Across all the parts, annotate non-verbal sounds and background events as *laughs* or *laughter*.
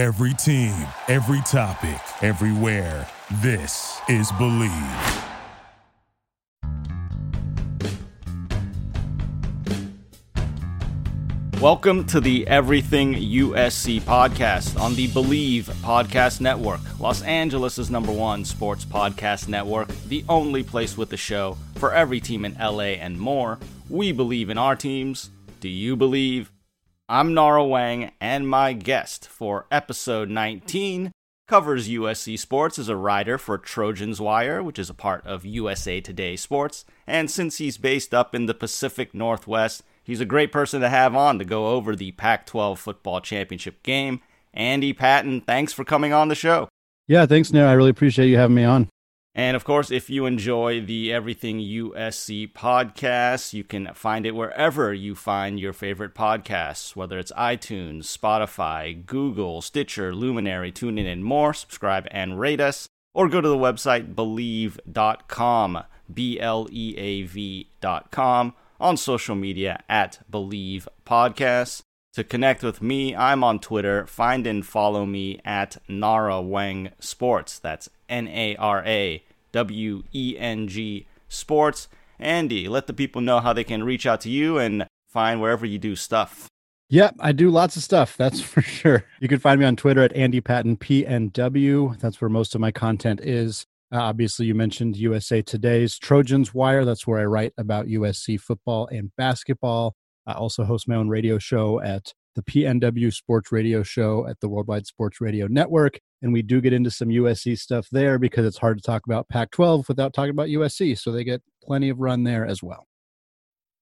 Every team, every topic, everywhere. This is Bleav. Welcome to the Everything USC podcast on the Bleav Podcast Network, Los Angeles' number one sports podcast network, the only place with the show for every team in LA and more. We believe in our teams. Do you believe? I'm Nara Weng, and my guest for episode 19 covers USC sports as a writer for Trojans Wire, which is a part of USA Today Sports. And since he's based up in the Pacific Northwest, He's a great person to have on to go over the Pac 12 football championship game. Andy Patton, thanks for coming on the show. Yeah, thanks, Nara. I really appreciate you having me on. And of course, if you enjoy the Everything USC podcast, you can find it wherever you find your favorite podcasts, whether it's iTunes, Spotify, Google, Stitcher, Luminary, TuneIn, and more. Subscribe and rate us, or go to the website bleav.com, B L E A V.com on social media at Bleav Podcasts. To connect with me, I'm on Twitter. Find and follow me at Nara Weng Sports. That's N A R A W E N G Sports. Andy, let the people know how they can reach out to you and find wherever you do stuff. Yeah, I do lots of stuff. That's *laughs* for sure. You can find me on Twitter at Andy Patton PNW. That's where most of my content is. Uh, obviously, you mentioned USA Today's Trojans Wire. That's where I write about USC football and basketball. I also host my own radio show at the PNW Sports Radio Show at the Worldwide Sports Radio Network. And we do get into some USC stuff there because it's hard to talk about Pac 12 without talking about USC. So they get plenty of run there as well.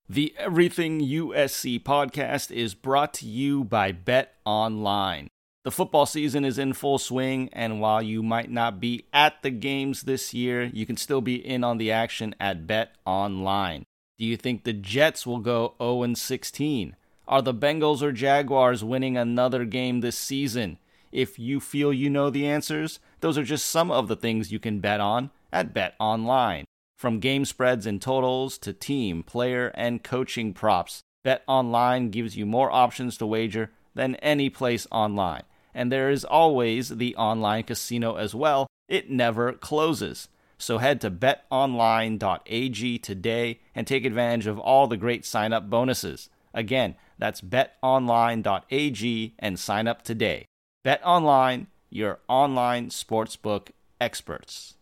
The Everything USC podcast is brought to you by Bet Online. The football season is in full swing, and while you might not be at the games this year, you can still be in on the action at Bet Online. Do you think the Jets will go 0 16? Are the Bengals or Jaguars winning another game this season? If you feel you know the answers, those are just some of the things you can bet on at Bet Online. From game spreads and totals to team, player, and coaching props, Bet Online gives you more options to wager than any place online and there is always the online casino as well. It never closes. So head to betonline.ag today and take advantage of all the great sign up bonuses. Again, that's betonline.ag and sign up today. BetOnline, your online sportsbook experts.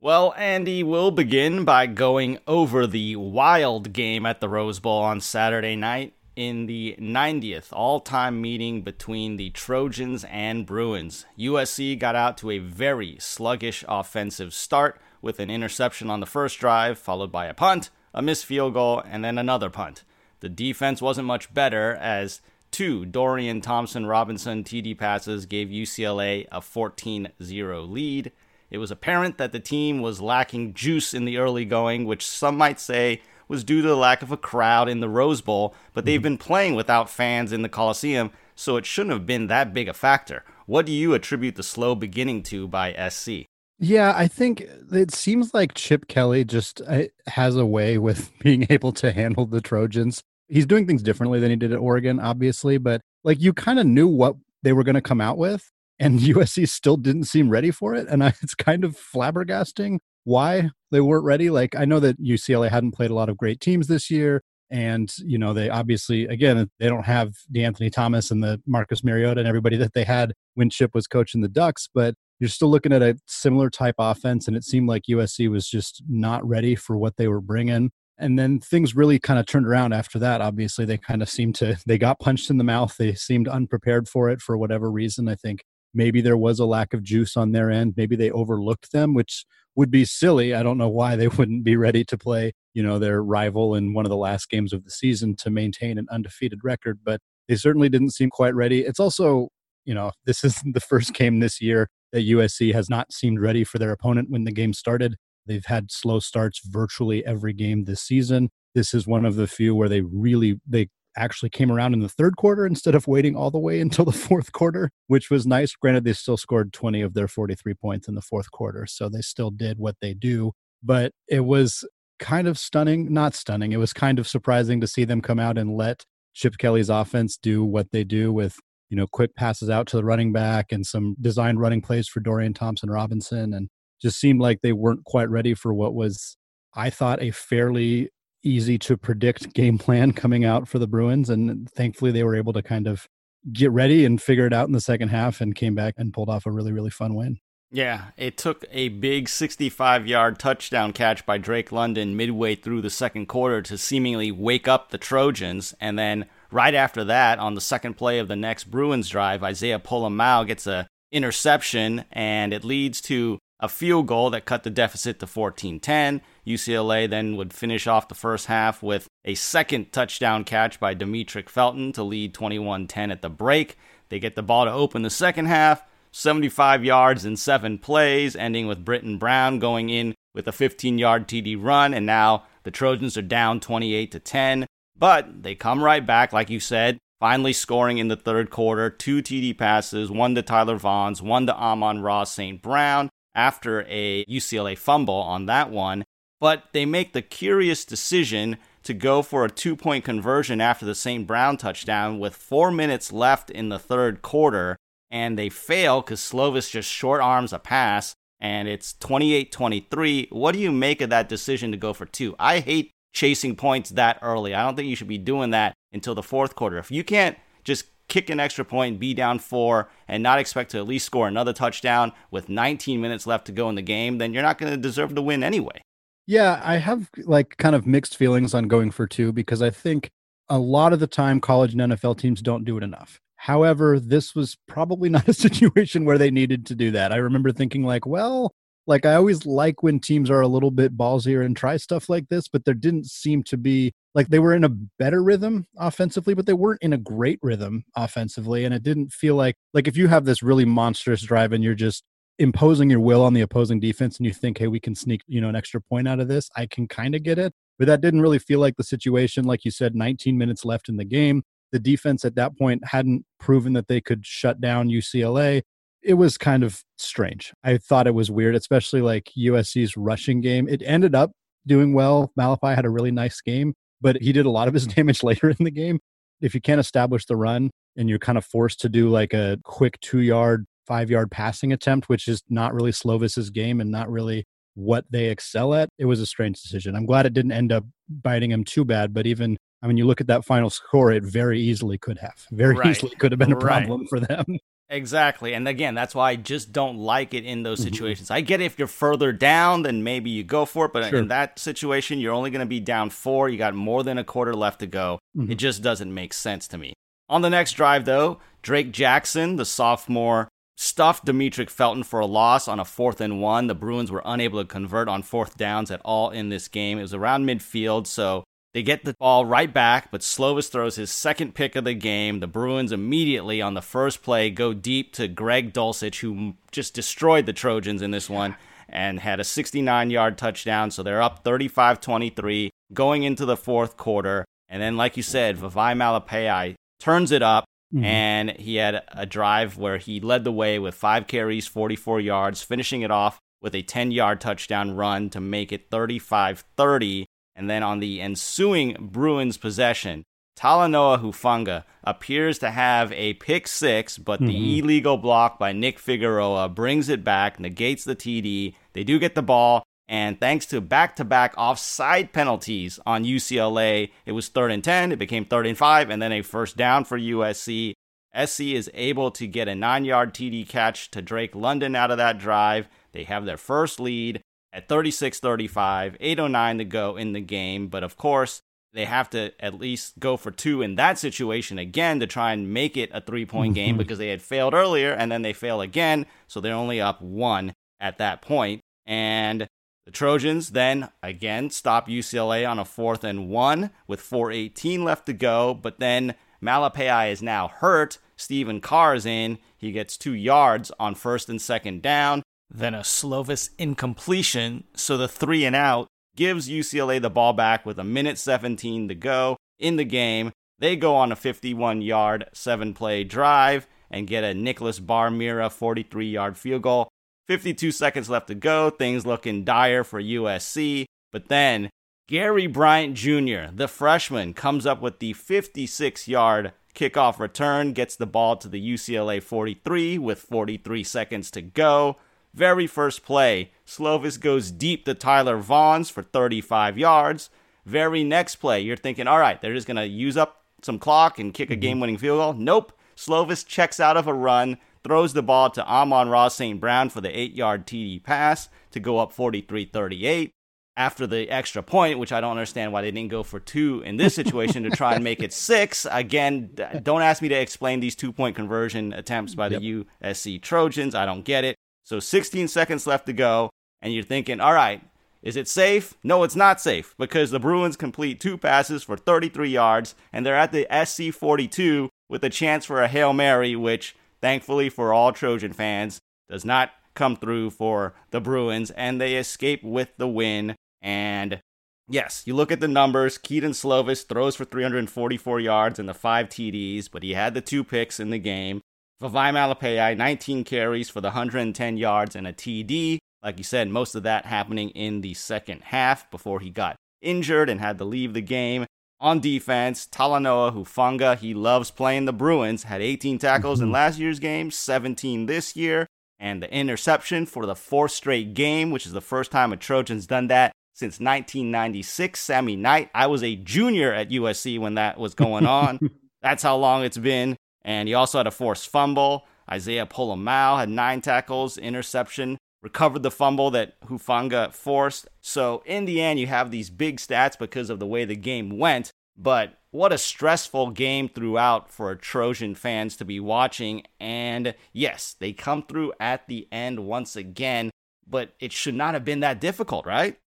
Well, Andy, we'll begin by going over the wild game at the Rose Bowl on Saturday night in the 90th all time meeting between the Trojans and Bruins. USC got out to a very sluggish offensive start with an interception on the first drive, followed by a punt, a missed field goal, and then another punt. The defense wasn't much better as two Dorian Thompson Robinson TD passes gave UCLA a 14 0 lead. It was apparent that the team was lacking juice in the early going, which some might say was due to the lack of a crowd in the Rose Bowl, but they've mm-hmm. been playing without fans in the Coliseum, so it shouldn't have been that big a factor. What do you attribute the slow beginning to by SC? Yeah, I think it seems like Chip Kelly just uh, has a way with *laughs* being able to handle the Trojans. He's doing things differently than he did at Oregon, obviously, but like you kind of knew what they were going to come out with, and *laughs* USC still didn't seem ready for it. And I, it's kind of flabbergasting why they weren't ready. Like I know that UCLA hadn't played a lot of great teams this year. And, you know, they obviously, again, they don't have DeAnthony Thomas and the Marcus Mariota and everybody that they had when Chip was coaching the Ducks, but you're still looking at a similar type offense. And it seemed like USC was just not ready for what they were bringing. And then things really kind of turned around after that. Obviously, they kind of seemed to, they got punched in the mouth. They seemed unprepared for it for whatever reason. I think maybe there was a lack of juice on their end. Maybe they overlooked them, which would be silly. I don't know why they *laughs* wouldn't be ready to play, you know, their rival in one of the last games of the season to maintain an undefeated record, but they certainly didn't seem quite ready. It's also, you know, *laughs* this is the first game this year that USC has not seemed ready for their opponent when the game started. They've had slow starts virtually every game this season. This is one of the few where they really they actually came around in the third quarter instead of waiting all the way *laughs* until the fourth quarter, which was nice. Granted, they still scored 20 of their 43 points in the fourth quarter, so they still did what they do. But it was kind of stunning, not stunning. It was kind of surprising to see them come out and let Chip Kelly's offense do what they do with you know, quick passes out to the running back and some designed running plays for Dorian Thompson Robinson. And just seemed like they weren't quite ready for what was, I thought, a fairly easy to predict game plan coming out for the Bruins. And thankfully, they were able to kind of get ready and figure it out in the second half and came back and pulled off a really, really fun win. Yeah, it took a big 65 yard touchdown catch by Drake London midway through the second quarter to seemingly wake up the Trojans. And then right after that, on the second play of the next Bruins drive, Isaiah Pola-Mao gets a interception and it leads to a field goal that cut the deficit to 14 10. UCLA then would finish off the first half with a second touchdown catch by Demetric Felton to lead 21 10 at the break. They get the ball to open the second half. 75 yards in seven plays, ending with Brittain Brown going in with a 15 yard TD run. And now the Trojans are down 28 to 10. But they come right back, like you said, finally scoring in the third quarter. Two TD passes, one to Tyler Vaughns, one to Amon-Ra St. Brown after a UCLA fumble on that one. But they make the curious decision to go for a two point conversion after the St. Brown touchdown with four minutes left in the third quarter and they fail because Slovis just short arms a pass and it's 28 23. What do you make of that decision to go for two? I hate chasing points that early. I don't think you should be doing that until the fourth quarter. If you can't just kick an extra point, be down four, and not expect to at least score another touchdown with 19 minutes left to go in the game, then you're not going to deserve to win anyway. Yeah, I have like kind of mixed feelings on going for two because I think a lot of the time college and NFL teams don't do it enough. However, this was probably *laughs* not a situation where they needed to do that. I remember thinking, like, well, like I always like when teams are a little bit ballsier and try stuff like this, but there didn't seem to be like they were in a better rhythm offensively, but they weren't in a great rhythm offensively. And it didn't feel like like if you have this really monstrous drive and you're just imposing your will on the opposing defense and you think, hey, we can sneak, you know, an extra point out of this, I can kind of get it. But that didn't really feel like the situation. Like you said, 19 minutes left in the game the defense at that point hadn't proven that they could shut down UCLA. It was kind of strange. I thought it was weird, especially like USC's rushing game. It ended up doing well. Malepeai had a really nice game, but he did a lot of his *laughs* damage later in the game. If you can't establish the run and you're kind of forced to do like a quick two yard, five yard passing attempt, which is not really Slovis's game and not really what they excel at, it was a strange decision. I'm glad it didn't end up biting him too bad, but even I mean, you look at that final score, it very easily could have, very right. easily could have been a problem right. for them. Exactly. And again, that's why I just don't like it in those mm-hmm. situations. Mm-hmm. I get it if you're further down, then maybe you go for it. But sure. in that situation, you're only going to be down four. You got more than a quarter left to go. Mm-hmm. It just doesn't make sense to me. On the next drive, though, Drake Jackson, the sophomore, stuffed Demetric Felton for a loss on a fourth and one. The Bruins were unable to convert on fourth downs at all in this game. It was around midfield, so they get the ball right back, but Slovis throws his second pick of the game. The Bruins immediately on the first play go deep to Greg Dulcich, who just destroyed the Trojans in this one and had a 69 yard touchdown. So they're up 35 23 going into the fourth quarter. And then, like you said, Vavae Malepeai turns it up. Mm-hmm. And he had a drive where he led the way with five carries, 44 yards, finishing it off with a 10 yard touchdown run to make it 35 30. And then on the ensuing Bruins possession, Talanoa Hufanga appears to have a pick six, but mm-hmm. the illegal block by Nick Figueroa brings it back, negates the TD. They do get the ball, and thanks to back to back offside penalties on UCLA, it was third and 10, it became third and five, and then a first down for USC. SC is able to get a nine yard TD catch to Drake London out of that drive. They have their first lead at 36 35, 809 to go in the game. But of course, they have to at least go for two in that situation again to try and make it a three point *laughs* game because they had failed earlier and then they fail again. So they're only up one at that point. And the Trojans then again stop UCLA on a fourth and one with 418 left to go. But then Malepeai is now hurt. Stephen Carr is in. He gets two yards on first and second down then a Slovis incompletion, so the three and out gives UCLA the ball back with a minute 17 to go in the game. They go on a 51 yard, seven play drive and get a Nicholas Barr-Mira 43 yard field goal. 52 seconds left to go, things looking dire for USC. But then Gary Bryant Jr., the freshman, comes up with the 56 yard Kickoff return gets the ball to the UCLA 43 with 43 seconds to go. Very first play, Slovis goes deep to Tyler Vaughns for 35 yards. Very next play, you're thinking, all right, they're just going to use up some clock and kick a mm-hmm. game winning field goal. Nope. Slovis checks out of a run, throws the ball to Amon-Ra St. Brown for the eight yard TD pass to go up 43 38 after the extra point, which I don't understand why they didn't go for two in this situation to try and make it *laughs* six. Again, don't ask me to explain these two point conversion attempts by the yep. USC Trojans. I don't get it. So 16 seconds left to go, and you're thinking, all right, is it safe? No, it's not safe because the Bruins complete two passes for 33 yards, and they're at the SC 42 with a chance for a Hail Mary, which, thankfully for all Trojan fans, does not come through for the Bruins, and they escape with the win and yes, you look at the numbers. Kedon Slovis throws for 344 yards and the five TDs, but he had the two picks in the game. Vavae Malepeai, 19 carries for the 110 yards and a TD. Like you said, most of that happening in the second half before he got injured and had to leave the game. On defense, Talanoa Hufanga, he loves playing the Bruins, had 18 tackles in mm-hmm. last year's game, 17 this year, and the interception for the fourth straight game, which is the first time a Trojan's done that since 1996. Sammy Knight. I was a junior at USC when that was going *laughs* on. That's how long it's been. And he also had a forced fumble. Isaiah Pola-Mao had nine tackles, interception, recovered the fumble that Hufanga forced. So in the end, you have these big stats because of the way the game went. But what a stressful game throughout for Trojan fans to be watching. And yes, they come through at the end once again, but it should not have been that difficult, right?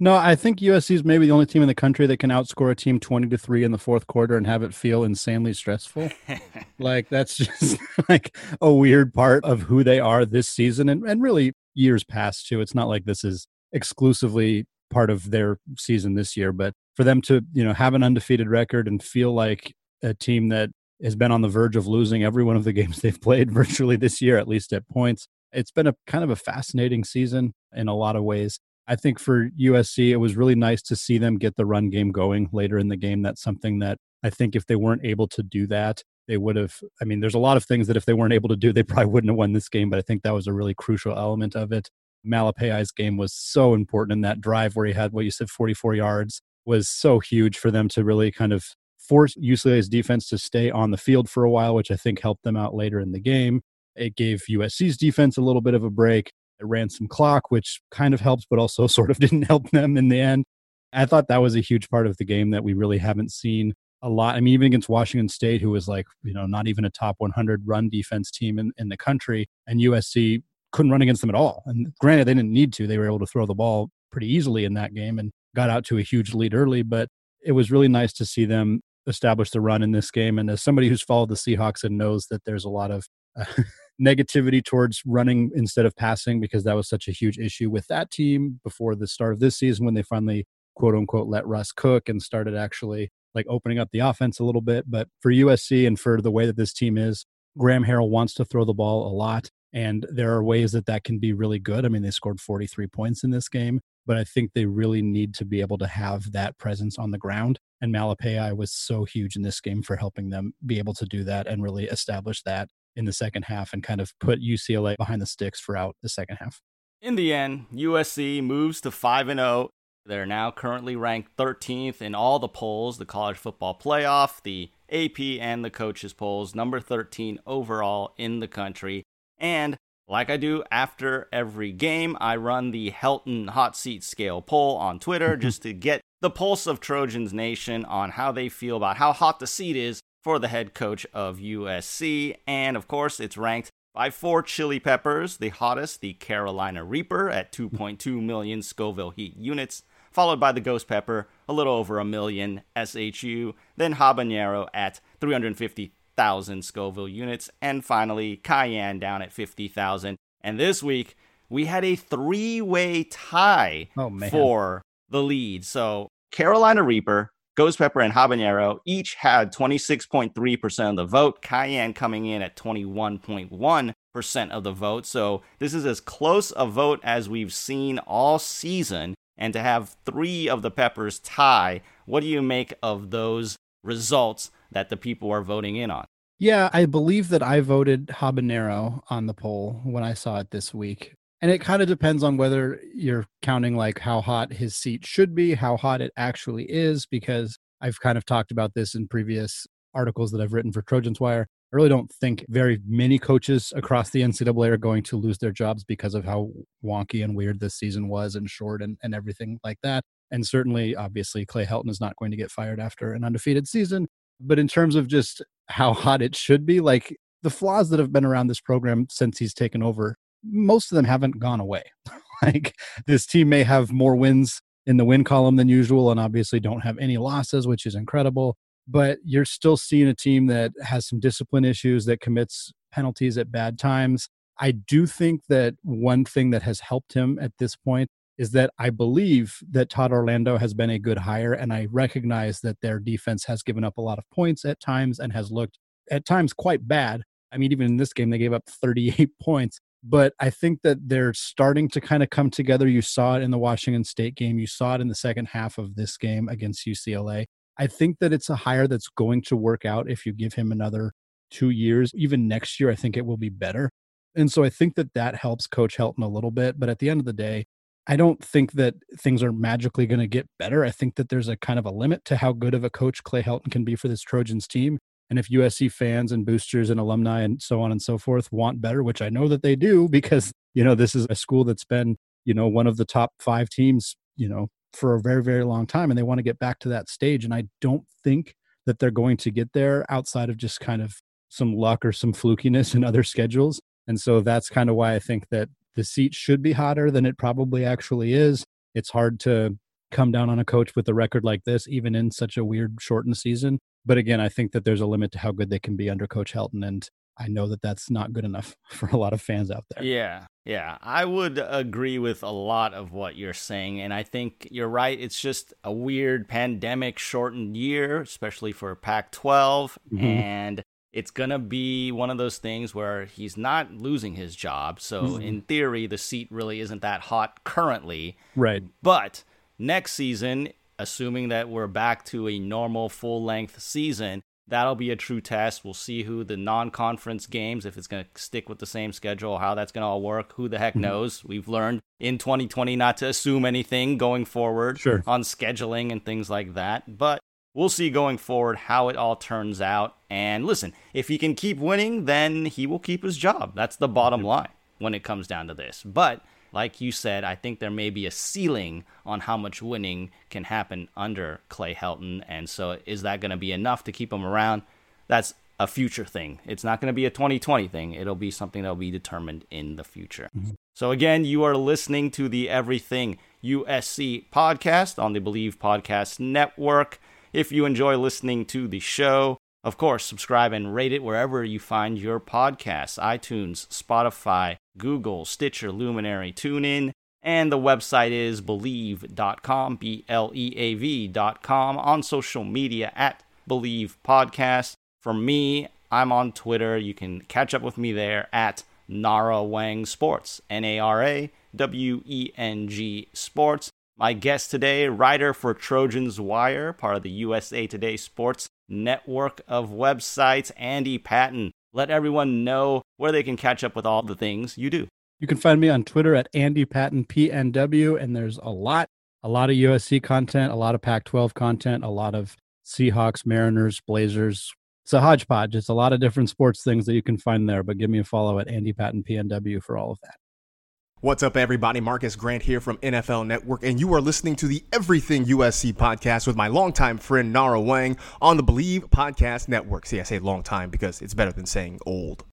No, I think USC is maybe the only team in the country that can outscore a team 20 to 3 in the fourth quarter and have it feel insanely stressful. *laughs* like that's just *laughs* like a weird part of who they are this season and, and really years past too. It's not like this is exclusively part of their season this year, but for them to, you know, have an undefeated record and feel like a team that has been on the verge of losing every one of the *laughs* games they've played virtually this year, at least at points. It's been a kind of a fascinating season in a lot of ways. I think for USC, it was really nice to see them get the run game going later in the game. That's something that I think if they weren't able to do that, they would have. I mean, there's a lot of things that if they weren't able to do, they *laughs* probably wouldn't have won this game, but I think that was a really crucial element of it. Malepeai's game was so important in that drive where he had what you said 44 yards was so huge for them to really kind of force UCLA's defense to stay on the field for a while, which I think helped them out later in the game. It gave USC's defense a little bit of a break. Ran some clock, which kind of helps, but also *laughs* sort of didn't help them in the end. I thought that was a huge part of the game that we really haven't seen a lot. I mean, even against Washington State, who was like, you know, not even a top 100 run defense team in, in the country, and USC couldn't run against them at all. And granted, they didn't need to. They were able to throw the ball pretty easily in that game and got out to a huge lead early. But it was really nice to see them establish the run in this game. And as somebody who's followed the Seahawks and knows that there's a lot of uh, *laughs* negativity towards running instead of passing because that was such a huge issue with that team before the start of this season when they finally quote unquote let Russ cook and started actually like opening up the offense a little bit. But for USC and for the way that this team is, Graham Harrell wants to throw the ball a lot. And there are ways that that can be really good. I mean, they scored 43 points in this game, but I think they really need to be able to have that presence on the ground. And Malepeai was so huge in this game for helping them be able to do that and really establish that in the second half and kind of put UCLA behind the sticks throughout the second half. In the end, USC moves to 5 and 0. They're now currently ranked 13th in all the polls, the college football playoff, the AP and the coaches polls, number 13 overall in the country. And like I do after every game, I run the Helton hot seat scale poll on Twitter *laughs* just to get the pulse of Trojans Nation on how they feel about how hot the seat is for the head coach of USC. And of course, it's ranked by four chili peppers, the hottest, the Carolina Reaper, at 2.2 million Scoville heat units, followed by the Ghost Pepper, a little over a million SHU, then Habanero at 350,000 Scoville units, and finally Cayenne down at 50,000. And this week, we had a three way tie oh, for the lead. So Carolina Reaper, Ghost Pepper and Habanero each had 26.3% of the vote, Cayenne coming in at 21.1% of the vote. So this is as close a vote as we've seen all season. And to have three of the peppers tie, what do you make of those results that the people are voting in on. Yeah, I believe that I voted habanero on the poll when I saw it this week. And it kind of depends on whether you're counting like how hot his seat should be, how hot it actually is, because I've kind of talked about this in previous articles that I've written for Trojans Wire. I really don't think very many coaches across the NCAA are going to lose their jobs because of how wonky and weird this season was and short and, and everything like that. And certainly, obviously, Clay Helton is not going to get fired after an undefeated season. But in terms of just how hot it should be, like the flaws that have been around this program since he's taken over, most of them haven't gone away. *laughs* like this team may have more wins in the win column than usual and obviously don't have any losses, which is incredible but you're still seeing a team that has some discipline issues that commits penalties at bad times. I do think that one thing that has helped him at this point is that I believe that Todd Orlando has been a good hire, and I recognize that their defense has given up a lot of points at times and has looked at times quite bad. I mean, even in this game, they gave up 38 *laughs* points. But I think that they're starting to kind of come together. You saw it in the Washington State game. You saw it in the second half of this game against UCLA. I think that it's a hire that's going to work out if you give him another two years. Even next year, I think it will be better. And so I think that that helps Coach Helton a little bit. But at the end of the day, I don't think that things are magically going to get better. I think that there's a kind of a limit to how good of a coach Clay Helton can be for this Trojans team. And if USC fans and boosters and alumni and so on and so forth want better, which I know that they do *laughs* because, you know, this is a school that's been, you know, one of the top five teams, you know, for a very, very long time and they want to get back to that stage. And I don't think that they're going to get there outside of just kind of some luck or some flukiness in other schedules. And so that's kind of why I think that the seat should be hotter than it probably actually is. It's hard to come down on a coach with a record like this, even in such a weird shortened season. But again, I think that there's a limit to how good they can be under Coach Helton. And I know that that's not good enough *laughs* for a lot of fans out there. Yeah, yeah. I would agree with a lot of what you're saying. And I think you're right. It's just a weird pandemic shortened year, especially for Pac 12. Mm-hmm. And it's going to be one of those things where he's not losing his job. So, mm-hmm. in theory, the seat really isn't that hot currently. Right. But next season, assuming that we're back to a normal full length season, That'll be a true test. We'll see who the non conference games, if it's going to stick with the same schedule, how that's going to all work. Who the heck mm-hmm. knows? We've learned in 2020 not to assume anything going forward sure. on scheduling and things like that. But we'll see going forward how it all turns out. And listen, if he can keep winning, then he will keep his job. That's the bottom line when it comes down to this. But like you said, I think there may be a ceiling on how much winning can happen under Clay Helton. And so, is that going to be enough to keep him around? That's a future thing. It's not going to be a 2020 thing. It'll be something that'll be determined in the future. Mm-hmm. So, again, you are listening to the Everything USC podcast on the Bleav Podcast Network. If you enjoy listening to the show, of course, subscribe and rate it wherever you find your podcasts iTunes, Spotify, Google, Stitcher, Luminary, TuneIn, and the website is bleav.com, B L E A V.com, on social media at Bleav Podcast. For me, I'm on Twitter. You can catch up with me there at Nara Weng Sports, N A R A W E N G Sports. My guest today, writer for Trojans Wire, part of the USA Today Sports network of websites, Andy Patton. Let everyone know where they can catch up with all the things you do. You can find me on Twitter at Andy Patton PNW, and there's a lot, a lot of USC content, a lot of Pac-12 content, a lot of Seahawks, Mariners, Blazers. It's a hodgepodge. It's a lot of different sports things that you can find there. But give me a follow at Andy Patton PNW for all of that. What's up, everybody? Marcus Grant here from NFL Network, and you are listening to the Everything USC podcast with my longtime friend Nara Weng on the Bleav Podcast Network. See, I say long time because it's better than saying old.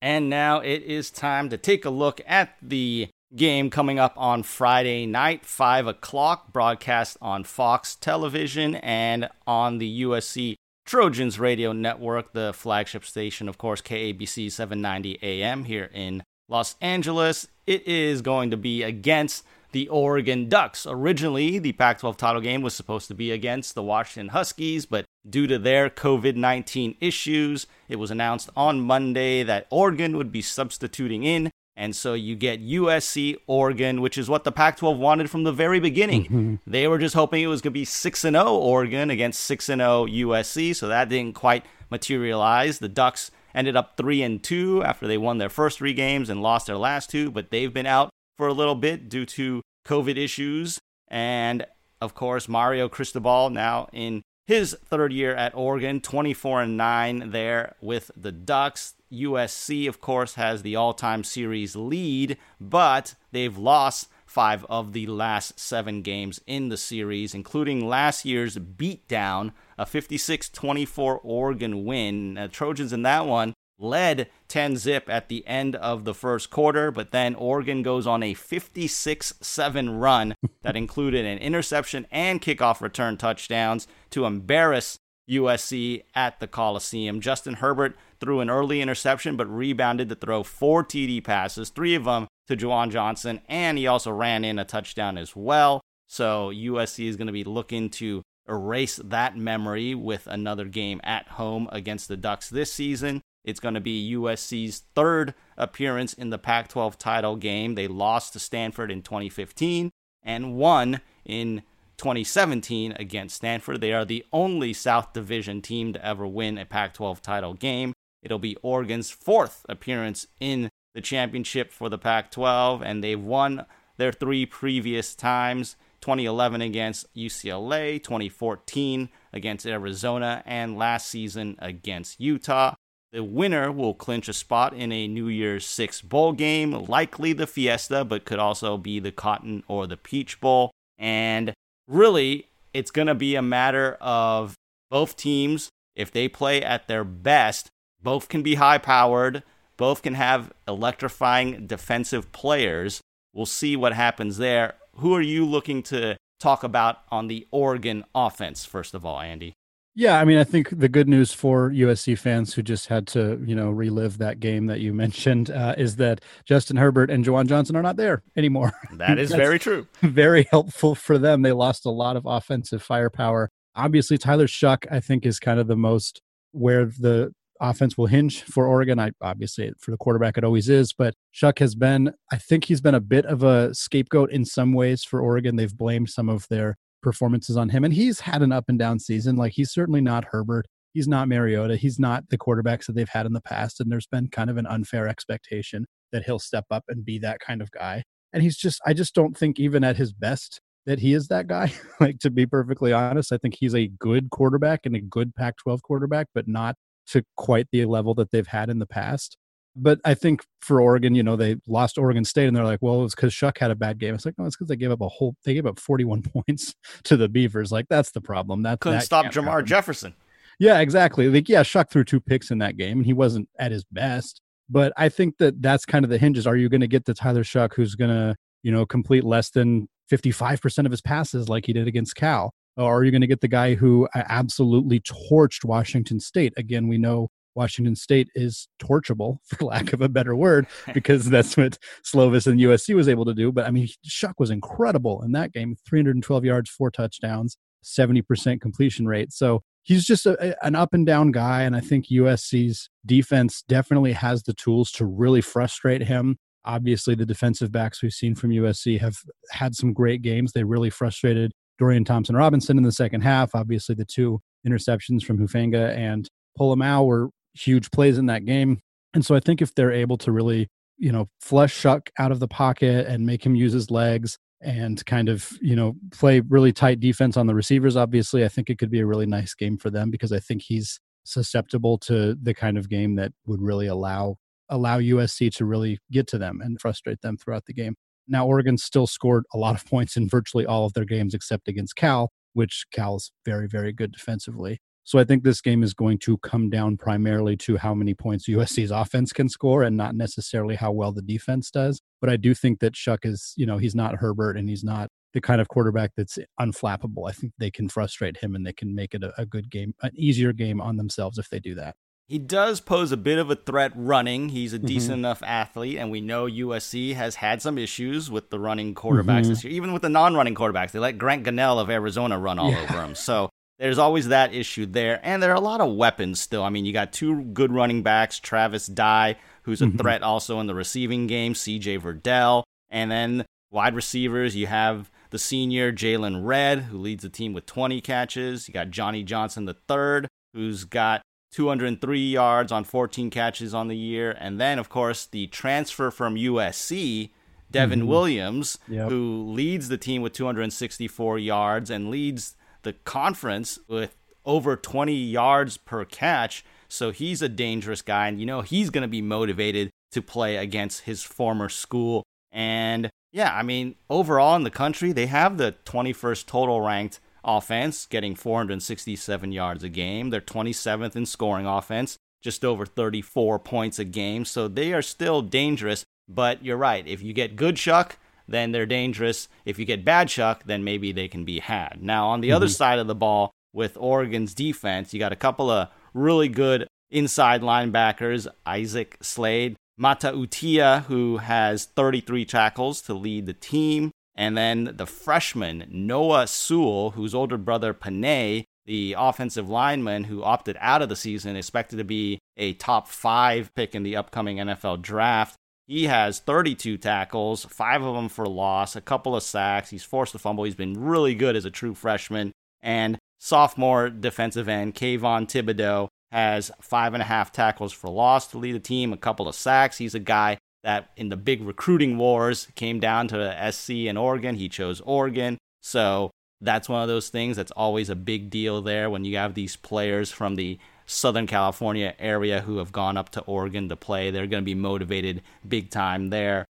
And now it is time to take a look at the game coming up on Friday night, 5 o'clock, broadcast on Fox Television and on the USC Trojans Radio Network, the flagship station, of course, KABC 790 AM here in Los Angeles. It is going to be against the Oregon Ducks. Originally, the Pac 12 title game was supposed to be against the Washington Huskies, but due to their COVID 19 issues, it was announced on Monday that Oregon would be substituting in And so you get USC, Oregon, which is what the Pac 12 wanted from the very beginning. Mm-hmm. They were just hoping it was going to be 6 0 Oregon against 6 0 USC, so that didn't quite materialize. The Ducks ended up 3 and 2 after they won their first three games and lost their last two, but they've been out for a little bit due to COVID issues. And of course, Mario Cristobal now in his third year at Oregon, 24 and 9 there with the Ducks. USC, of course, has the all time series lead, but they've lost five of the last seven games in the series, including last year's beatdown, a 56 24 Oregon win. Now, Trojans in that one led 10 zip at the end of the first quarter, but then Oregon goes on a 56 7 run *laughs* that included an interception and kickoff return touchdowns to embarrass USC at the Coliseum. Justin Herbert threw an early interception, but rebounded to throw four TD passes, three of them to Juwan Johnson, and he also ran in a touchdown as well. So USC is going to be looking to erase that memory with another game at home against the Ducks this season. It's going to be USC's third appearance in the Pac 12 title game. They lost to Stanford in 2015 and won in 2017 against Stanford. They are the only South Division team to ever win a Pac 12 title game. It'll be Oregon's fourth appearance in the championship for the Pac 12, and they've won their three previous times 2011 against UCLA, 2014 against Arizona, and last season against Utah. The winner will clinch a spot in a New Year's Six bowl game, likely the Fiesta, but could also be the Cotton or the Peach Bowl. And really, it's going to be a matter of both teams, if they play at their best, both can be high powered, both can have electrifying defensive players. We'll see what happens there. Who are you looking to talk about on the Oregon offense, first of all, Andy? Yeah, I mean, I think the good news for USC fans who just had to, you know, relive that game that you *laughs* mentioned uh, is that Justin Herbert and Juwan Johnson are not there anymore. *laughs* That is very true. *laughs* Very helpful for them. They lost a lot of offensive firepower. Obviously, Tyler Shough, I think, is kind of the most where the offense will hinge for Oregon. I obviously for the quarterback it always is, but Shough has been I think he's been a bit of a scapegoat in some ways for Oregon. They've blamed some of their performances on him. And he's had an up and down season. Like he's certainly not Herbert. He's not Mariota. He's not the quarterbacks that they've had in the past. And there's been kind of an unfair expectation that he'll step up and be that kind of guy. And he's just, I just don't think even at his best that he is that guy. *laughs* like to be perfectly honest, I think he's a good quarterback and a good Pac 12 quarterback, but not to quite the level that they've had in the past. But I think for Oregon, you know, they lost Oregon State and they're like, well, it's because Shough had a bad game. It's like, no, it's because they gave up a whole, they gave up 41 *laughs* points to the Beavers. Like, that's the problem. That couldn't that stop Jermar happen. Jefferson. Yeah, exactly. Like, yeah, Shough threw two picks in that game and he wasn't at his best. But I think that that's kind of the hinges. Are you going to get the Tyler Shough who's going to, you know, complete less than 55% of his passes like he did against Cal? Or are you going to get the guy who uh, absolutely torched Washington State? Again, we know Washington State is torchable, *laughs* for lack of a better word, *laughs* because that's what Slovis and USC was able to do. But I mean, Shough was incredible in that game 312 yards, four touchdowns, 70% completion rate. So he's just a, an up and down guy. And I think USC's defense definitely has the tools to really frustrate him. Obviously, the defensive backs we've seen from USC have had some great games. They really frustrated Dorian Thompson Robinson in the second half. Obviously, the two interceptions from Hufanga and Polamalu were huge plays in that game. And so I think if they're able to really, you know, flush Shough out of the pocket and make him use his legs and kind of, you know, play really tight defense on the receivers, obviously, I think it could be a really nice game for them because I think he's susceptible to the kind of game that would really allow allow USC to really get to them and frustrate them throughout the game. Now Oregon still scored a lot of *laughs* points in virtually all of their games except against Cal, which Cal is very very good defensively. So I think this game is going to come down primarily to how many points *laughs* USC's offense can score and not necessarily how well the defense does. But I do think that Shough is, you know, he's not Herbert and he's not the kind of quarterback that's unflappable. I think they can frustrate him and they can make it a, a good game, an easier game on themselves if they do that. He does pose a bit of a threat running. He's a decent mm-hmm. enough athlete, and we know USC has had some issues with the running quarterbacks mm-hmm. this year, even with the non running quarterbacks. They let Grant Gunnell of Arizona run all yeah. over him. So there's always that issue there. And there are a lot of weapons still. I mean, you got two good running backs, Travis Dye, who's a mm-hmm. threat also in the receiving game, CJ Verdell. And then wide receivers, you have the senior Jaylon Redd, who leads the team with 20 catches. You got Johnny Johnson the third, who's got 203 yards on 14 catches on the year. And then, of course, the transfer from USC, Devon mm-hmm. Williams, yep. who leads the team with 264 yards and leads the conference with over 20 yards per catch. So he's a dangerous guy. And you know, he's going to be motivated to play against his former school. And yeah, I mean, overall in the country, they have the 21st total ranked offense, getting 467 yards a game. They're 27th in scoring offense, just over 34 points a game. So they are still dangerous. But you're right. If you get good Shough, then they're dangerous. If you get bad Shough, then maybe they can be had. Now, on the mm-hmm. other side of the ball, with Oregon's defense, you got a couple of really good inside linebackers Isaac Slade, Mata Utia, who has 33 tackles to lead the team. And then the freshman, Noah Sewell, whose older brother Penei, the offensive lineman who opted out of the season, expected to be a top five pick in the upcoming NFL draft. He has 32 tackles, five of them for loss, a couple of sacks. He's forced a fumble. He's been really good as a true freshman. And sophomore defensive end Kayvon Thibodeaux has five and a half tackles for loss to lead the team, a couple of sacks. He's a guy that in the big recruiting wars came down to SC and Oregon. He chose Oregon. So that's one of those things that's always a big deal there when you have these players from the Southern California area who have gone up to Oregon to play. They're going to be motivated big time there.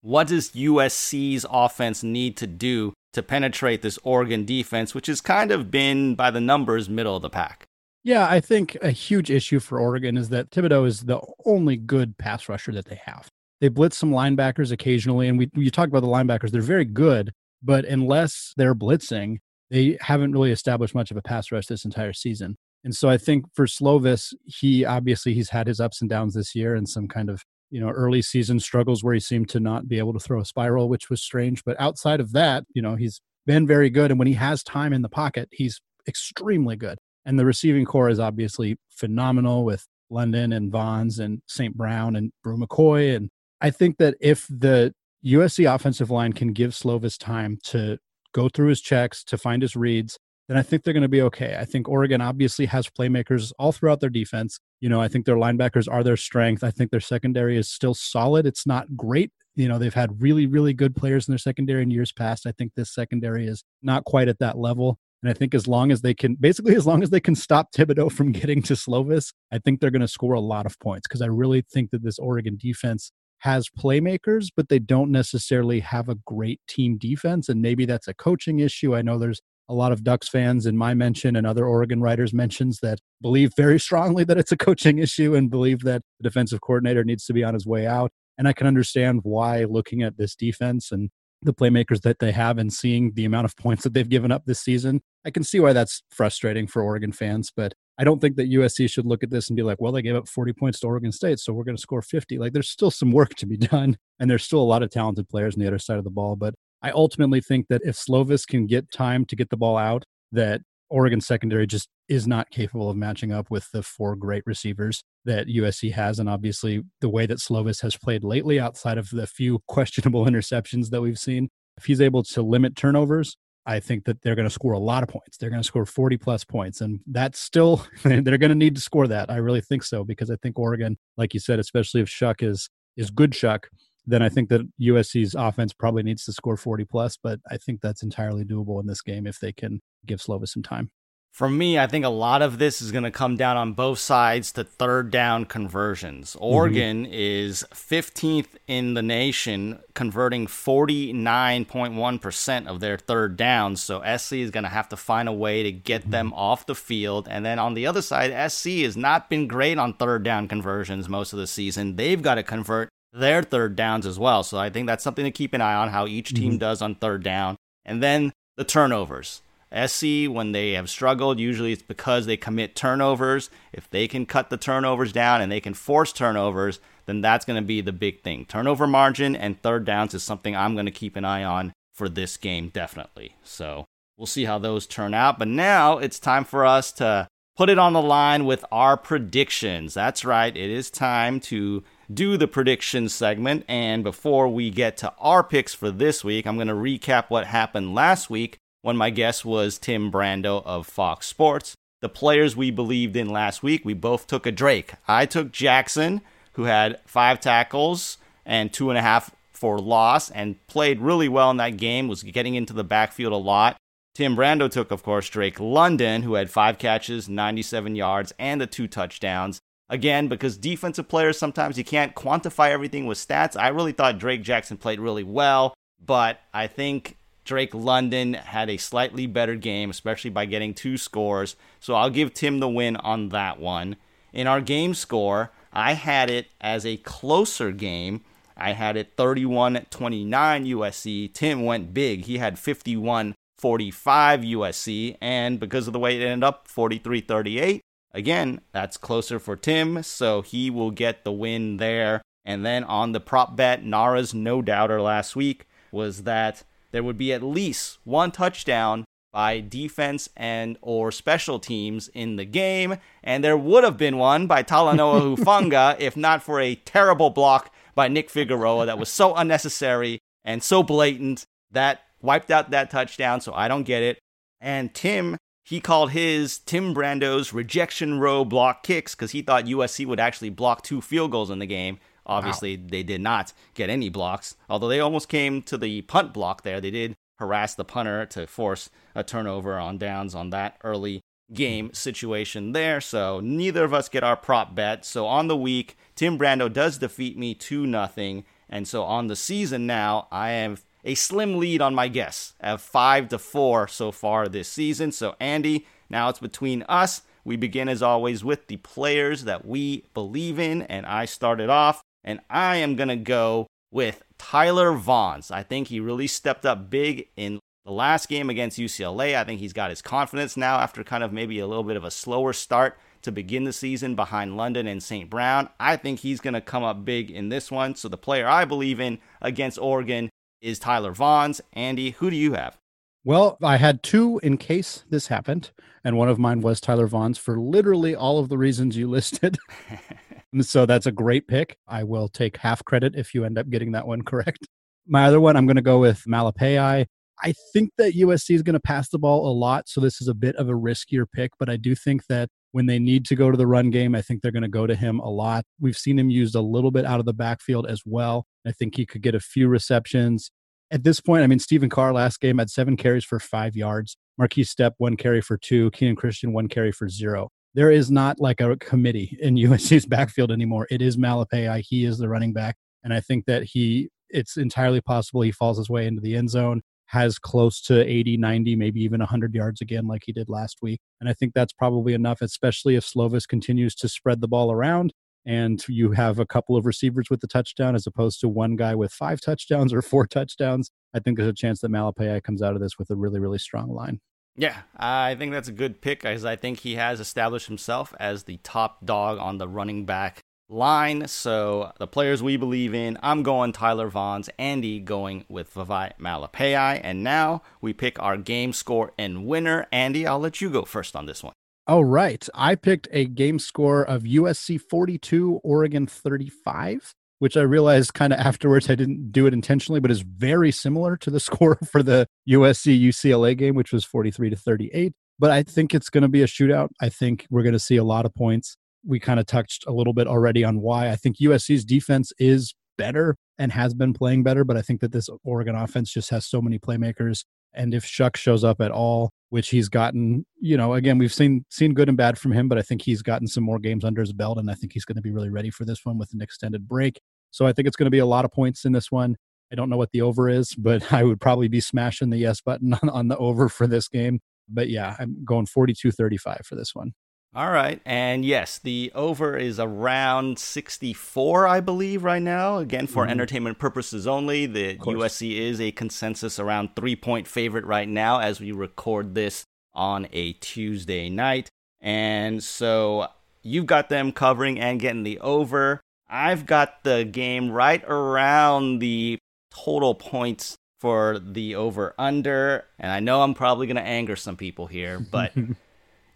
What does USC's offense need to do to penetrate this Oregon defense, which has kind of been by the numbers middle of the pack? Yeah, I think a huge issue for Oregon is that Thibodeaux is the only good pass rusher that they have. They blitz some linebackers occasionally, and we you talk about the linebackers; they're very good, but unless they're blitzing, they haven't really established much of a pass rush this entire season. And so I think for Slovis, he obviously he's had his ups and downs this year and some kind of you know early season struggles where he seemed to not be able to throw a spiral, which was strange. But outside of that, you know, he's been very good, and when he has time in the pocket, he's extremely good. And the receiving corps is obviously phenomenal with London and Vaughns and St. Brown and Bru McCoy. And I think that if the USC offensive line can give Slovis time to go through his checks, to find his reads, then I think they're going to be okay. I think Oregon obviously has playmakers all throughout their defense. You know, I think their linebackers are their strength. I think their secondary is still solid. It's not great. You know, they've had really, really good players in their secondary in years past. I think this secondary is not quite at that level. And I think as long as they can, basically, as long as they can stop Thibodeaux from *laughs* getting to Slovis, I think they're going to score a lot of points because I really think that this Oregon defense has playmakers, but they don't necessarily have a great team defense. And maybe that's a coaching issue. I know there's a lot of Ducks fans in my mention and other Oregon writers' mentions that believe very *laughs* strongly that it's a coaching issue and believe that the defensive coordinator needs to be on his way out. And I can understand why looking at this defense and the playmakers that they have and seeing the amount of points that they've given up this season, I can see why that's frustrating for Oregon fans. But I don't think that USC should look at this and be like, well, they gave up 40 points to Oregon State, so we're going to score 50. Like, there's still some work to be *laughs* done, and there's still a lot of talented players on the other side of the ball. But I ultimately think that if Slovis can get time to get the ball out, that Oregon secondary just is not capable of matching up with the four great receivers that USC has. And obviously, the way that Slovis has played lately, outside of the few *laughs* questionable interceptions that we've seen, if he's able to limit turnovers, I think that they're going to score a lot of points. They're going to score 40 plus points. And that's still, *laughs* they're going to need to score that. I really think so, because I think Oregon, like you said, especially if Shough is, is good Shough, then I think that USC's offense probably needs to score 40 plus, but I think that's entirely doable in this game if they can give Slovis some time. For me, I think a lot of this is going to come down on both sides to third down conversions. Mm-hmm. Oregon mm-hmm. is 15th in the nation, converting 49.1% of their third downs. So SC is going to have to find a way to get mm-hmm. them off the field. And then on the other side, SC has not been great on third down conversions most of the season. They've got to convert their third downs as well. So I think that's something to keep an eye on how each team mm-hmm. does on third down. And then the turnovers. SC, when they have struggled, usually it's because they commit turnovers. If they can cut the turnovers down and they can force turnovers, then that's going to be the big thing. Turnover margin and third downs is something I'm going to keep an eye on for this game, definitely. So we'll see how those turn out. But now it's time for us to put it on the line with our predictions. That's right, it is time to do the prediction segment. And before we get to our picks for this week, I'm going to recap what happened last week when my guest was Tim Brando of Fox Sports. The players we believed in last week, we both took a Drake. I took Jackson, who had five tackles and two and a half for loss and played really well in that game, was getting into the backfield a lot. Tim Brando took, of course, Drake London, who had five catches, 97 yards, and the two touchdowns. Again, because defensive players sometimes you can't quantify everything with stats. I really thought Drake Jackson played really well, but I think Drake London had a slightly better game, especially by getting two scores. So I'll give Tim the win on that one. In our game score, I had it as a closer game. I had it 31 29 USC. Tim went big. He had 51 45 USC. And because of the way it ended up, 43 38. Again, that's closer for Tim, so he will get the win there. And then on the prop bet, Nara's no doubter last week was that there would be at least one touchdown by defense and or special teams in the game, and there would have been one by Talanoa *laughs* Hufanga if not for a terrible block by Nick Figueroa that was so unnecessary and so blatant that wiped out that touchdown, so I don't get it. And Tim he called his Tim Brando's rejection row block kicks because he thought USC would actually block two field goals in the game. Obviously, wow. they did not get any blocks, although they almost came to the punt block there. They did harass the punter to force a turnover on downs on that early game situation there. So neither of us get our prop bet. So on the week, Tim Brando does defeat me 2 nothing, And so on the season now, I am a slim lead on my guess of five to four so far this season. So, Andy, now it's between us. We begin as always with the players that we believe in, and I started off, and I am going to go with Tyler Vaughns. I think he really stepped up big in the last game against UCLA. I think he's got his confidence now after kind of maybe a little bit of a slower start to begin the season behind London and St. Brown. I think he's going to come up big in this one. So the player I believe in against Oregon is Tyler Vaughns. Andy, who do you have? Well, I had two in case this happened, and one of mine was Tyler Vaughns for literally all of the reasons you listed. *laughs* so that's a great pick. I will take half credit if you end up getting that one *laughs* correct. My other one, I'm going to go with Malepeai. I think that USC is going to pass the ball a lot, so this is a bit of a riskier pick, but I do think that when they need to go to the run game, I think they're going to go to him a lot. We've seen him used a little bit out of the backfield as well. I think he could get a few receptions. At this point, I mean, Stephen Carr last game had seven carries for five yards. Markese Stepp, one carry for two. Kenan Christon, one carry for zero. There is not like a committee in *laughs* USC's backfield anymore. It is Malepeai. He is the running back. And I think that he, it's entirely possible he falls his way into the end zone has close to 80, 90, maybe even 100 yards again, like he did last week. And I think that's probably enough, especially if Slovis continues to spread the ball around and you have a couple of receivers with the touchdown as opposed to one guy with five touchdowns or four touchdowns. I think there's a chance that Malepeai comes out of this with a really, really strong line. Yeah, I think that's a good pick as I think he has established himself as the top dog on the running back line. So the players we believe in, I'm going Tyler Vaughns, Andy going with Vavae Malepeai. And now we pick our game score and winner. Andy, I'll let you go first on this one. All right. I picked a game score of USC 42, Oregon 35, which I realized kind of afterwards I didn't do it intentionally, but is very similar to the *laughs* score for the USC UCLA game, which was 43 to 38. But I think it's going to be a shootout. I think we're going to see a lot of points we kind of touched a little bit already on why I think USC's defense is better and has been playing better, but I think that this Oregon offense just has so many playmakers. And if Shough shows up at all, which he's gotten, you know, again, we've seen seen good and bad from him, but I think he's gotten some more games under his belt, and I think he's going to be really ready for this one with an extended break. So I think it's going to be a lot of points in this one. I don't know what the over is, *laughs* but I would probably be smashing the yes button *laughs* on, on the over for this game. But yeah, I'm going 42 35 for this one. All right. And yes, the over is around 64, I believe, right now. Again, for mm-hmm. entertainment purposes only. The USC is a consensus around three point favorite right now as we record this on a Tuesday night. And so you've got them covering and getting the over. I've got the game right around the total points for the over under. And I know I'm probably going to anger some people here, but. *laughs*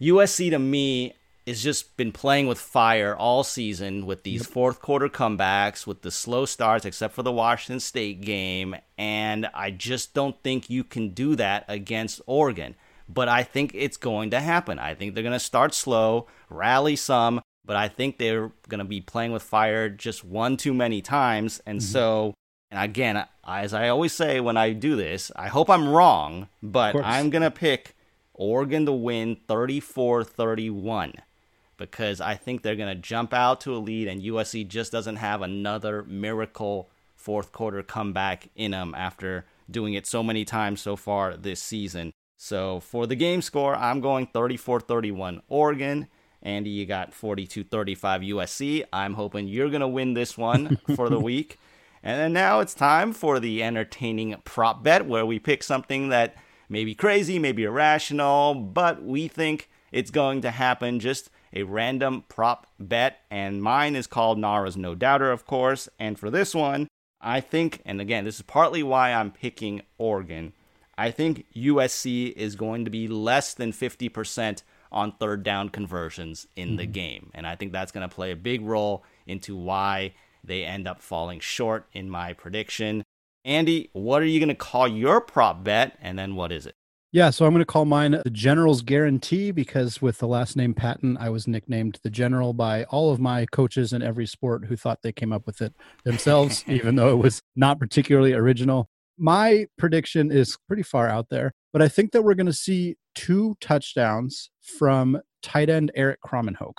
USC to me, has just been playing with fire all season with these fourth quarter comebacks, with the slow starts, except for the Washington State game. And I just don't think you can do that against Oregon. But I think it's going to happen. I think they're going to start slow, rally some, but I think they're going to be playing with fire just one too many times. And mm-hmm. so, and again, as I always say when I do this, I hope I'm wrong, but I'm going to pick Oregon to win 34 31 because I think they're going to jump out to a lead, and USC just doesn't have another miracle fourth quarter comeback in them after doing it so many times so far this season. So for the game score, I'm going 34 31 Oregon. Andy, you got 42 35 USC. I'm hoping you're going to win this one *laughs* for the week. And then now it's time for the entertaining prop bet where we pick something that may be crazy, maybe irrational, but we think it's going to happen. Just a random prop bet, and mine is called Nara's No Doubter, of course. And for this one, I think, and again, this is partly why I'm picking Oregon. I think USC is going to be less than 50% on third down conversions in mm-hmm. the game. And I think that's going to play a big role into why they end up falling short in my prediction. Andy, what are you going to call your prop bet? And then what is it? Yeah, so I'm going to call mine the General's Guarantee because with the last name Patton, I was nicknamed the General by all of my coaches in every sport who thought they came up with it themselves, *laughs* even though it was not particularly original. My prediction is pretty far out there, but I think that we're going to see two touchdowns from tight end Erik Krommenhoek.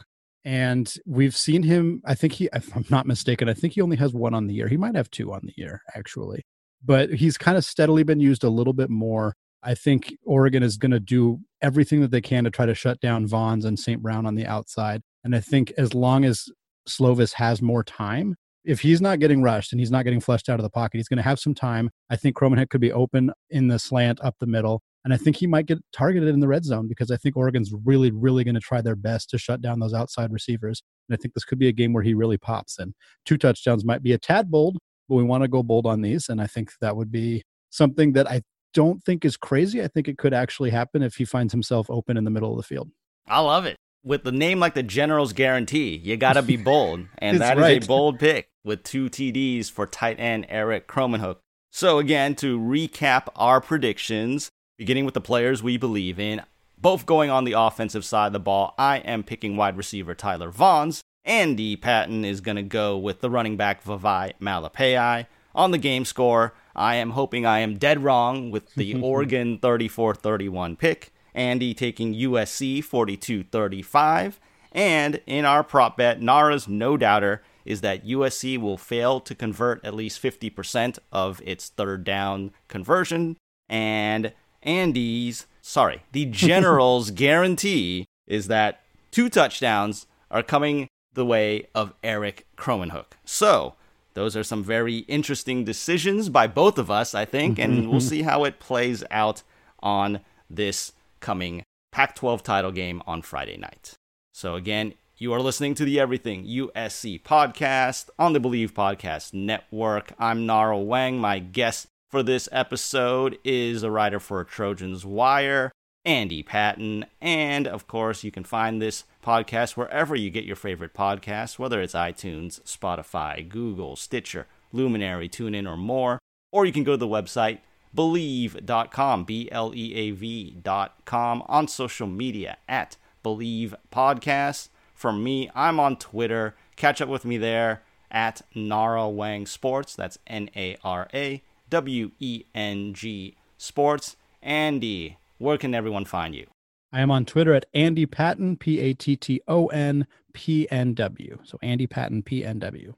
And we've seen him, I think he, if I'm not mistaken, I think he only has one on the year. He might have two on the year, actually. But he's kind of steadily been used a little bit more I think Oregon is going to do everything that they can to try to shut down Vaughns and St. Brown on the outside. And I think as long as Slovis has more time, if he's not getting rushed and he's not getting flushed out of the pocket, he's going to have some time. I think Krommenhoek could be open in the slant up the middle. And I think he might get targeted in the red zone because I think Oregon's really, really going to try their best to shut down those outside receivers. And I think this could be a game where he really pops. And two touchdowns might be a tad bold, but we want to go bold on these. And I think that would be something that I don't think is crazy. I think it could actually happen if he finds himself open in the middle of the field. I love it. With the name like the General's Guarantee, you got to be *laughs* bold. And that is right. a bold pick with two TDs for tight end Erik Krommenhoek. So, again, to recap our predictions, beginning with the players we believe in, both going on the offensive side of the ball, I am picking wide receiver Tyler Vaughns. Andy Patton is going to go with the running back Vavae Malepeai. On the game score, I am hoping I am dead wrong with the *laughs* Oregon 34 31 pick. Andy taking USC 42 35. And in our prop bet, Nara's no doubter is that USC will fail to convert at least 50% of its third down conversion. And Andy's, sorry, the *laughs* General's guarantee is that two touchdowns are coming the way of Erik Krommenhoek. So those are some very interesting decisions by both of us, I think, and *laughs* we'll see how it plays out on this coming Pac 12 title game on Friday night. So, again, you are listening to the Everything USC podcast on the Bleav Podcast Network. I'm Nara Weng. My guest for this episode is a writer for Trojans Wire, Andy Patton. And of course, you can find this podcast wherever you get your favorite podcasts, whether it's iTunes, Spotify, Google, Stitcher, Luminary, TuneIn, or more. Or you can go to the website bleav.com, B L E A V.com, on social media at Bleav Podcast. For me, I'm on Twitter. Catch up with me there at Nara Weng Sports. That's N A R A W E N G Sports. Andy, where can everyone find you? I am on Twitter at Andy Patton, P A T T O N P N W. So Andy Patton, P N W.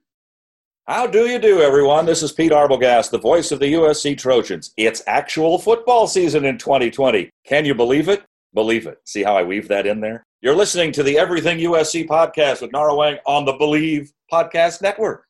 How do you do, everyone? This is Pete Arbogast, the voice of the USC Trojans. It's actual football season in 2020. Can you believe it? Believe it. See how I weave that in there? You're listening to the Everything USC podcast with Nara Weng on the Bleav Podcast Network.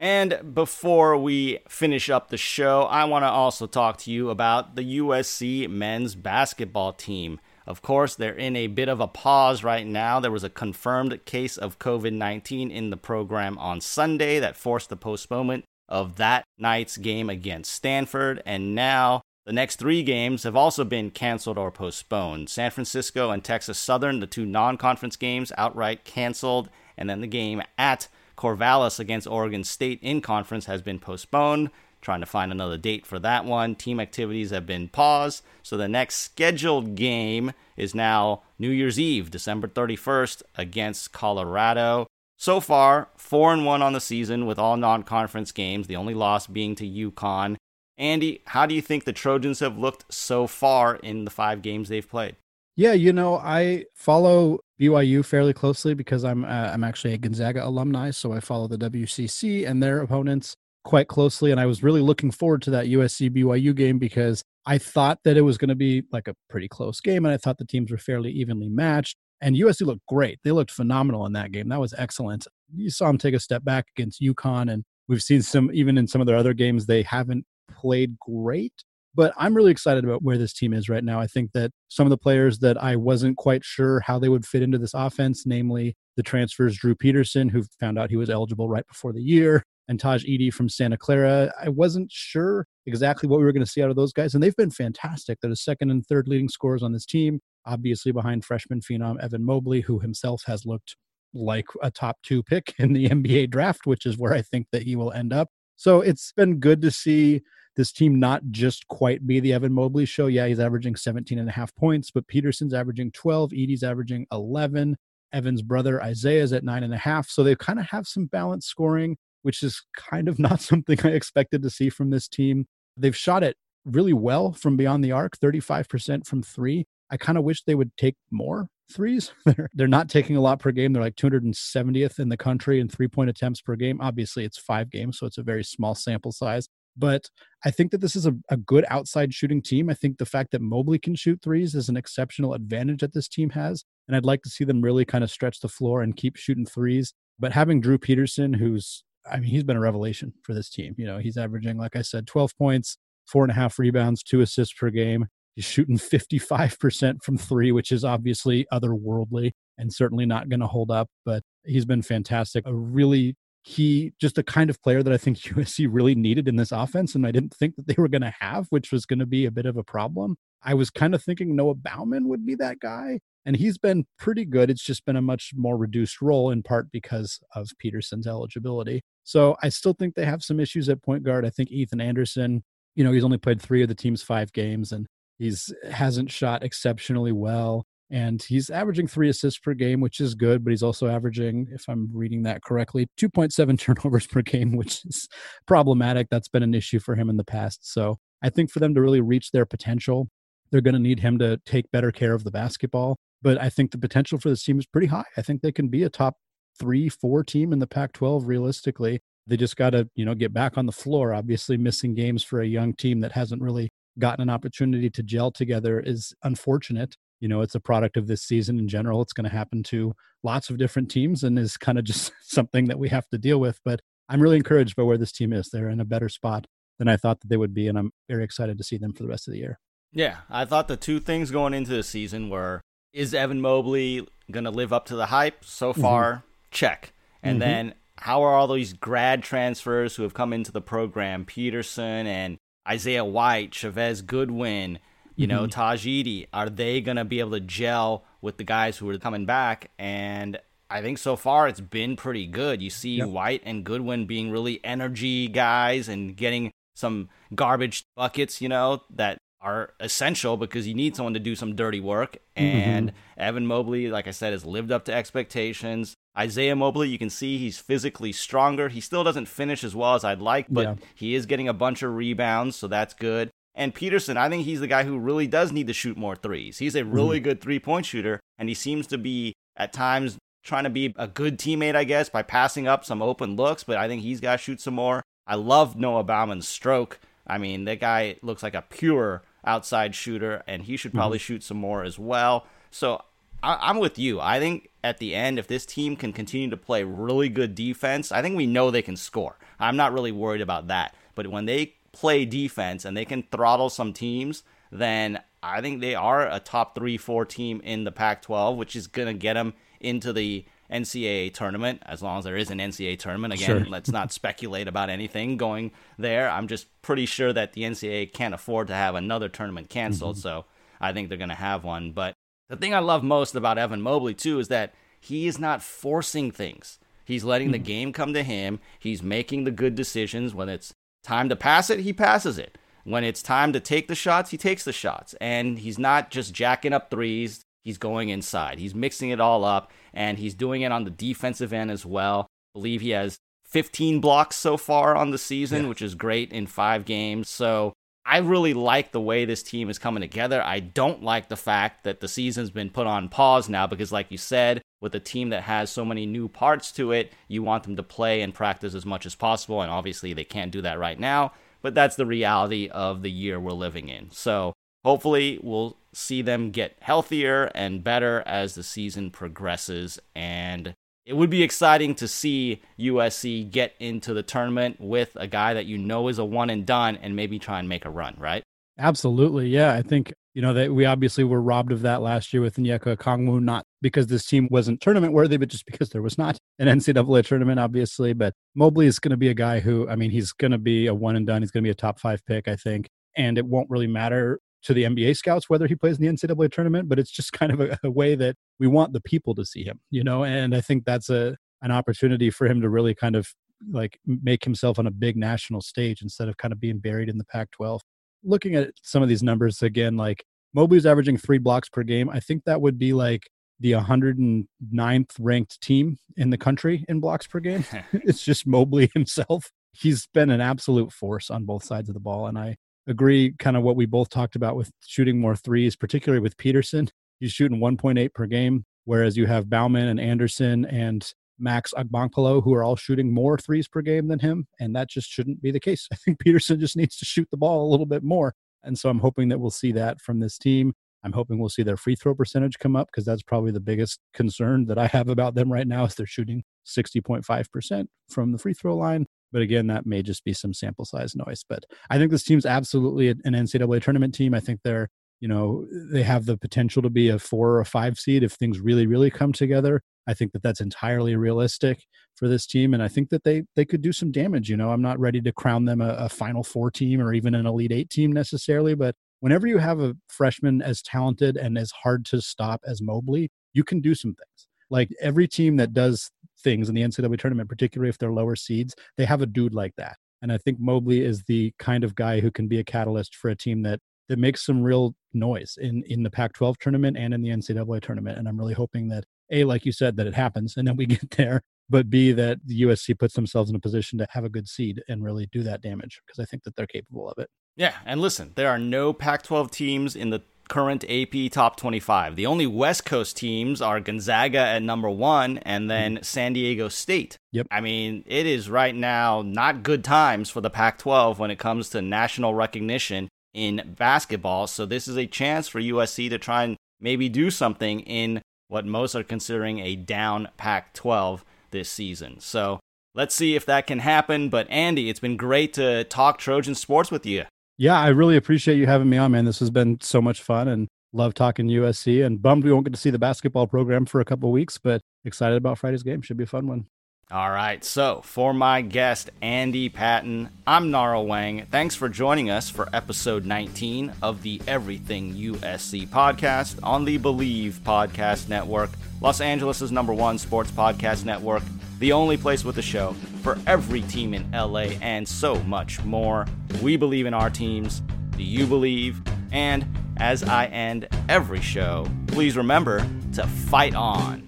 And before we finish up the show, I want to also talk to you about the USC men's basketball team. Of course, they're in a bit of a pause right now. There was a confirmed case of COVID 19 in the program on Sunday that forced the postponement of that night's game against Stanford. And now The next three games have also been canceled or postponed. San Francisco and Texas Southern, the two non conference games, outright canceled. And then the game at Corvallis against Oregon State in conference has been postponed. Trying to find another date for that one. Team activities have been paused. So the next scheduled game is now New Year's Eve, December 31st, against Colorado. So far, 4 and 1 on the season with all non conference games, the only loss being to UConn. Andy, how do you think the Trojans have looked so far in the five games they've played? Yeah, you know, I follow BYU fairly closely because I'm uh, I'm actually a Gonzaga alumni, so I follow the WCC and their opponents quite closely and I was really looking forward to that USC BYU game because I thought that it was going to be like a pretty close game and I thought the teams were fairly evenly matched and USC looked great. They looked phenomenal in that game. That was excellent. You saw them take a step back against UConn and we've seen some even in some of their other games they haven't played great. But I'm really excited about where this team is right now. I think that some of the players that I wasn't quite sure how they would fit into this offense, namely the transfers Drew Peterson, who found out he was eligible right before the year, and Taj Eaddy from Santa Clara. I wasn't sure exactly what we were going to see out of those guys, and they've been fantastic. They're the second and third leading scorers on this team, obviously behind freshman phenom Evan Mobley, who himself has looked like a top two pick in the *laughs* NBA draft, which is where I think that he will end up. So it's been good to see this team not just quite be the Evan Mobley show. Yeah, he's averaging 17 and a half points, but Peterson's averaging 12, Eaddy's averaging 11. Evan's brother Isaiah's at nine and a half. So they kind of have some balanced scoring, which is kind of *laughs* not something I expected to see from this team. They've shot it really well from beyond the arc, 35% from three. I kind of wish they would take more threes. *laughs* They're, they're not taking a lot per game. They're like 270th in the country in three point attempts per game. Obviously, it's five games, so it's a very small sample size. But I think that this is a, a good outside shooting team. I think the fact that Mobley can shoot threes is an exceptional advantage that this team has. And I'd like to see them really kind of stretch the floor and keep shooting threes. But having Drew Peterson, who's, I mean, he's been a revelation for this team. You know, he's averaging, like I said, 12 points, four and a half rebounds, two assists per game. He's shooting 55% from three, which is obviously otherworldly and certainly not going to hold up. But he's been fantastic. A really he just the kind of player that I think *laughs* USC really needed in this offense, and I didn't think that they were going to have, which was going to be a bit of a problem. I was kind of thinking Noah Baumann would be that guy, and he's been pretty good. It's just been a much more reduced role, in part because of Peterson's eligibility. So I still think they have some issues at point guard. I think Ethan Anderson, you know, he's only played three of the team's five games, and he's hasn't shot exceptionally well and he's averaging three assists per game, which is good, but he's also averaging, if I'm reading that correctly, 2.7 *laughs* turnovers per game, which is problematic. That's been an issue for him in the past. So I think for them to really reach their potential, they're going to need him to take better care of the basketball. But I think the potential for this team is pretty high. I think they can be a top three, four team in the Pac 12 realistically. They just got to, you know, get back on the floor. Obviously, missing games for a young team that hasn't really gotten an opportunity to gel together is unfortunate you know it's a product of this season in general it's going to happen to lots of different teams and is kind of just *laughs* something that we have to deal with but i'm really encouraged by where this team is they're in a better spot than i thought that they would be and i'm very excited to see them for the rest of the year yeah i thought the two things going into the season were is evan mobley going to live up to the hype so mm-hmm. far mm-hmm. check and mm-hmm. then how are all these grad transfers who have come into the program peterson and isaiah white chevez goodwin you know, mm-hmm. Taj Eaddy, are they going to be able to gel with the guys who are coming back? And I think so far it's been pretty good. You see yep. White and Goodwin being really energy guys and getting some garbage buckets, you know, that are essential because you need someone to do some dirty work. And mm-hmm. Evan Mobley, like I said, has lived up to expectations. Isaiah Mobley, you can see he's physically stronger. He still doesn't finish as well as I'd like, but yeah. he is getting a bunch of rebounds, so that's good. And Peterson, I think he's the guy who really does need to shoot more threes. He's a really mm. good three point shooter, and he seems to be at times trying to be a good teammate, I guess, by passing up some open looks, but I think he's got to shoot some more. I love Noah Baumann's stroke. I mean, that guy looks like a pure outside shooter, and he should probably mm. shoot some more as well. So I- am with you. I think at the end, if this team can continue to play really good defense, I think we know they can score. I'm not really worried about that. But when they play defense and they can throttle some teams, then I think they are a top three, four team in the Pac 12, which is going to get them into the NCAA tournament, as long as there is an NCAA tournament. Again, Sure. let's not speculate about anything going there. I'm just pretty sure that the NCAA can't afford to have another tournament canceled, Mm-hmm. so I think they're going to have one. But the thing I love most about Evan Mobley, too, is that he is not forcing things. He's letting the game come to him. He's making the good decisions. When it's time to pass it, he passes it. When it's time to take the shots, he takes the shots. And he's not just jacking up threes, he's going inside. He's mixing it all up, and he's doing it on the defensive end as well. believe he has 15 blocks so far on the season, which is great in five games. So I really like the way this team is coming together. I don't like the fact that the season's been put on pause now because, like you said, with a team that has so many new parts to it, you want them to play and practice as much as possible. And obviously, they can't do that right now, but that's the reality of the year we're living in. So hopefully, we'll see them get healthier and better as the season progresses. And it would be exciting to see USC get into the tournament with a guy that you know is a one and done and maybe try and make a run, right? Absolutely. Yeah. I think, you know, that we obviously were robbed of that last year with Onyeka Okongwu, not because this team wasn't tournament worthy, but just because there was not an NCAA tournament, obviously. But Mobley is going to be a guy who, I mean, he's going to be a one and done. He's going to be a top five pick, I think. And it won't really matter to the NBA scouts whether he plays in the NCAA tournament, but it's just *laughs* kind of a, a way that we want the people to see him, you know? And I think that's a, an opportunity for him to really kind of like make himself on a big national stage instead of kind of being buried in the Pac 12 looking at some of these numbers again, like Mobley's averaging three blocks per game. I think that would be like the 109th ranked team in the country in blocks per game. *laughs* *laughs* it's just Mobley himself. He's been an absolute force on both sides of the ball. And I agree kind of what we both talked about with shooting more threes, particularly with Peterson. He's shooting 1.8 per game, whereas you have Baumann and Anderson and Max Agbonkpolo, who are all shooting more threes per game than him. And that just shouldn't be the case. *laughs* I think Peterson just needs to shoot the ball a little bit more. And so I'm hoping that we'll see that from this team. I'm hoping we'll see their free throw percentage come up because that's probably the biggest concern that I have about them right now is they're shooting 60.5% from the free throw line. But again, that may just be some sample size noise. But I think this team's absolutely an NCAA tournament team. I think they're, you know, they have the potential to be a four or a five seed if things really, really come together. I think that that's entirely realistic for this team, and I think that they they could do some damage. You know, I'm not ready to crown them a, a Final Four team or even an Elite Eight team necessarily, but whenever you have a freshman as talented and as hard to stop as Mobley, you can do some things. Like every team that does things in the NCAA tournament, particularly if they're lower seeds, they have a dude like that. And I think Mobley is the kind of guy who can be a catalyst for a team that that makes some real noise in in the Pac-12 tournament and in the NCAA tournament. And I'm really hoping that a, like you said, that it happens and then we *laughs* get there, but b that the USC puts themselves in a position to have a good seed and really do that damage because I think that they're capable of it. Yeah, and listen, there are no Pac 12 teams in the current AP top 25. The only West Coast teams are Gonzaga at number one and then mm-hmm. San Diego State. Yep. I mean, it is right now not good times for the Pac 12 when it comes to national recognition in basketball. So, this is a chance for USC to try and maybe do something in what most are considering a down Pac 12 this season. So, let's see if that can happen. But, Andy, it's been great to talk Trojan sports with you. Yeah, I really appreciate you having me on, man. This has been so much fun and love talking USC and bummed we won't get to see the basketball program for a couple weeks, but excited about Friday's game. Should be a fun one. All right, so for my guest, Andy Patton, I'm Nara Weng. Thanks for joining us for episode 19 of the Everything USC podcast on the Bleav Podcast Network, Los Angeles' number one sports podcast network, the only place with a show for every team in LA and so much more. We believe in our teams. Do you believe? And as I end every show, please remember to fight on.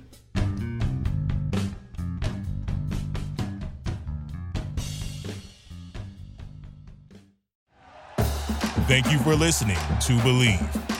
Thank you for listening to Bleav.